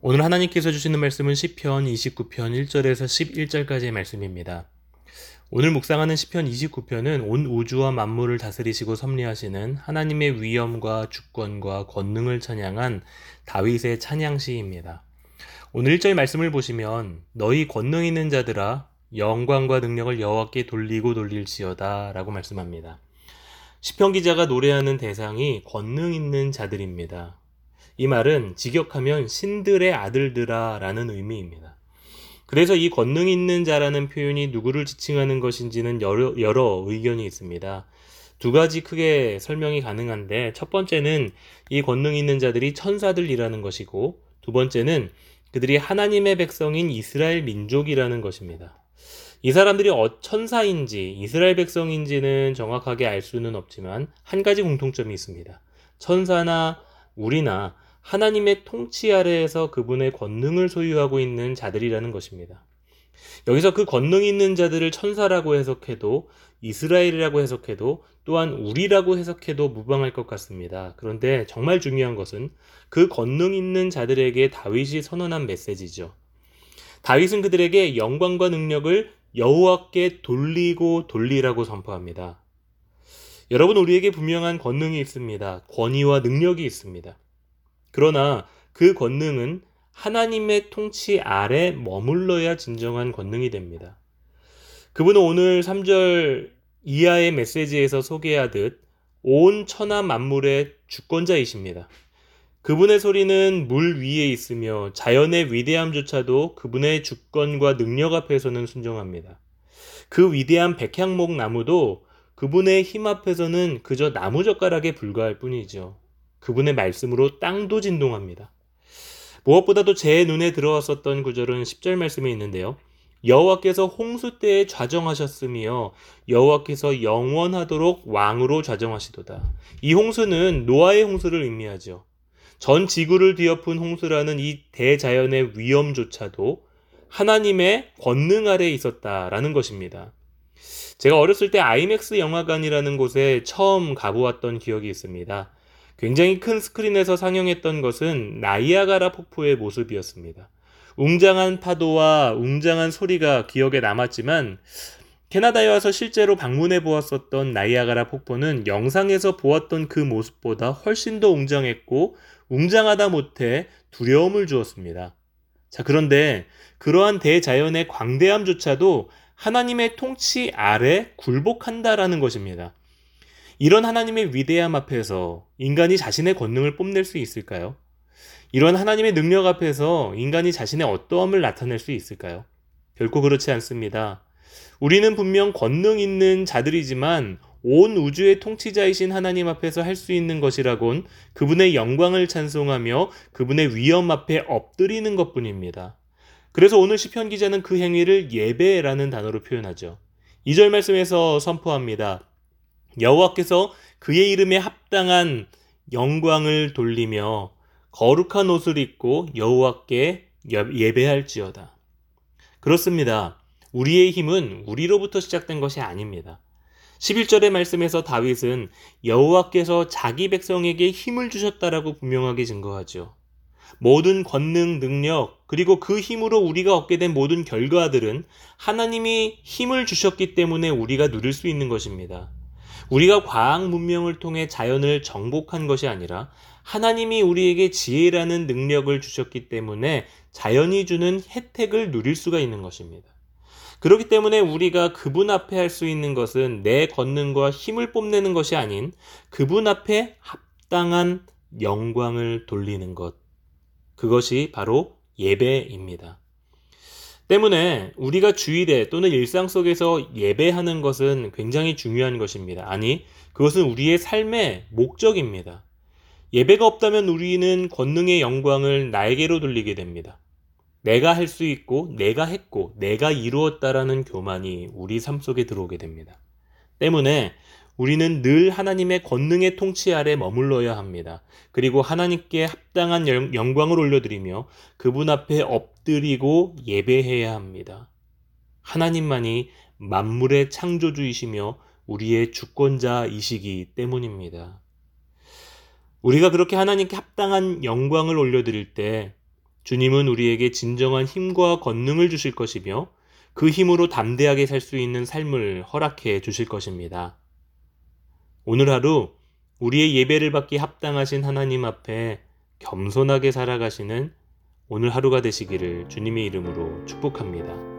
오늘 하나님께서 주시는 말씀은 시편 29편 1절에서 11절까지의 말씀입니다. 오늘 묵상하는 시편 29편은 온 우주와 만물을 다스리시고 섭리하시는 하나님의 위엄과 주권과 권능을 찬양한 다윗의 찬양시입니다. 오늘 1절 말씀을 보시면 너희 권능 있는 자들아 영광과 능력을 여호와께 돌리고 돌릴지어다라고 말씀합니다. 시편 기자가 노래하는 대상이 권능 있는 자들입니다. 이 말은 직역하면 신들의 아들들아 라는 의미입니다. 그래서 이 권능 있는 자라는 표현이 누구를 지칭하는 것인지는 여러, 여러 의견이 있습니다. 두 가지 크게 설명이 가능한데 첫 번째는 이 권능 있는 자들이 천사들이라는 것이고 두 번째는 그들이 하나님의 백성인 이스라엘 민족이라는 것입니다. 이 사람들이 어, 천사인지 이스라엘 백성인지는 정확하게 알 수는 없지만 한 가지 공통점이 있습니다. 천사나 우리나 하나님의 통치 아래에서 그분의 권능을 소유하고 있는 자들이라는 것입니다. 여기서 그 권능 있는 자들을 천사라고 해석해도 이스라엘이라고 해석해도 또한 우리라고 해석해도 무방할 것 같습니다. 그런데 정말 중요한 것은 그 권능 있는 자들에게 다윗이 선언한 메시지죠. 다윗은 그들에게 영광과 능력을 여호와께 돌리고 돌리라고 선포합니다. 여러분 우리에게 분명한 권능이 있습니다. 권위와 능력이 있습니다. 그러나 그 권능은 하나님의 통치 아래 머물러야 진정한 권능이 됩니다. 그분은 오늘 3절 이하의 메시지에서 소개하듯 온 천하 만물의 주권자이십니다. 그분의 소리는 물 위에 있으며 자연의 위대함조차도 그분의 주권과 능력 앞에서는 순종합니다. 그 위대한 백향목 나무도 그분의 힘 앞에서는 그저 나무젓가락에 불과할 뿐이죠. 그분의 말씀으로 땅도 진동합니다. 무엇보다도 제 눈에 들어왔었던 구절은 10절 말씀에 있는데요. 여호와께서 홍수 때에 좌정하셨으며 여호와께서 영원하도록 왕으로 좌정하시도다. 이 홍수는 노아의 홍수를 의미하죠. 전 지구를 뒤엎은 홍수라는 이 대자연의 위험조차도 하나님의 권능 아래 있었다라는 것입니다. 제가 어렸을 때 아이맥스 영화관이라는 곳에 처음 가보았던 기억이 있습니다. 굉장히 큰 스크린에서 상영했던 것은 나이아가라 폭포의 모습이었습니다. 웅장한 파도와 웅장한 소리가 기억에 남았지만 캐나다에 와서 실제로 방문해 보았었던 나이아가라 폭포는 영상에서 보았던 그 모습보다 훨씬 더 웅장했고 웅장하다 못해 두려움을 주었습니다. 자, 그런데 그러한 대자연의 광대함조차도 하나님의 통치 아래 굴복한다라는 것입니다. 이런 하나님의 위대함 앞에서 인간이 자신의 권능을 뽐낼 수 있을까요? 이런 하나님의 능력 앞에서 인간이 자신의 어떠함을 나타낼 수 있을까요? 결코 그렇지 않습니다. 우리는 분명 권능 있는 자들이지만 온 우주의 통치자이신 하나님 앞에서 할 수 있는 것이라곤 그분의 영광을 찬송하며 그분의 위엄 앞에 엎드리는 것 뿐입니다. 그래서 오늘 시편 기자는 그 행위를 예배라는 단어로 표현하죠. 2절 말씀에서 선포합니다. 여호와께서 그의 이름에 합당한 영광을 돌리며 거룩한 옷을 입고 여호와께 예배할지어다. 그렇습니다. 우리의 힘은 우리로부터 시작된 것이 아닙니다. 11절의 말씀에서 다윗은 여호와께서 자기 백성에게 힘을 주셨다라고 분명하게 증거하죠. 모든 권능, 능력, 그리고 그 힘으로 우리가 얻게 된 모든 결과들은 하나님이 힘을 주셨기 때문에 우리가 누릴 수 있는 것입니다. 우리가 과학 문명을 통해 자연을 정복한 것이 아니라 하나님이 우리에게 지혜라는 능력을 주셨기 때문에 자연이 주는 혜택을 누릴 수가 있는 것입니다. 그렇기 때문에 우리가 그분 앞에 할 수 있는 것은 내 권능과 힘을 뽐내는 것이 아닌 그분 앞에 합당한 영광을 돌리는 것. 그것이 바로 예배입니다. 때문에 우리가 주일에 또는 일상 속에서 예배하는 것은 굉장히 중요한 것입니다. 아니, 그것은 우리의 삶의 목적입니다. 예배가 없다면 우리는 권능의 영광을 나에게로 돌리게 됩니다. 내가 할 수 있고, 내가 했고, 내가 이루었다라는 교만이 우리 삶 속에 들어오게 됩니다. 때문에 우리는 늘 하나님의 권능의 통치 아래 머물러야 합니다. 그리고 하나님께 합당한 영광을 올려드리며 그분 앞에 엎드리고 예배해야 합니다. 하나님만이 만물의 창조주이시며 우리의 주권자이시기 때문입니다. 우리가 그렇게 하나님께 합당한 영광을 올려드릴 때 주님은 우리에게 진정한 힘과 권능을 주실 것이며 그 힘으로 담대하게 살 수 있는 삶을 허락해 주실 것입니다. 오늘 하루 우리의 예배를 받기 합당하신 하나님 앞에 겸손하게 살아가시는 오늘 하루가 되시기를 주님의 이름으로 축복합니다.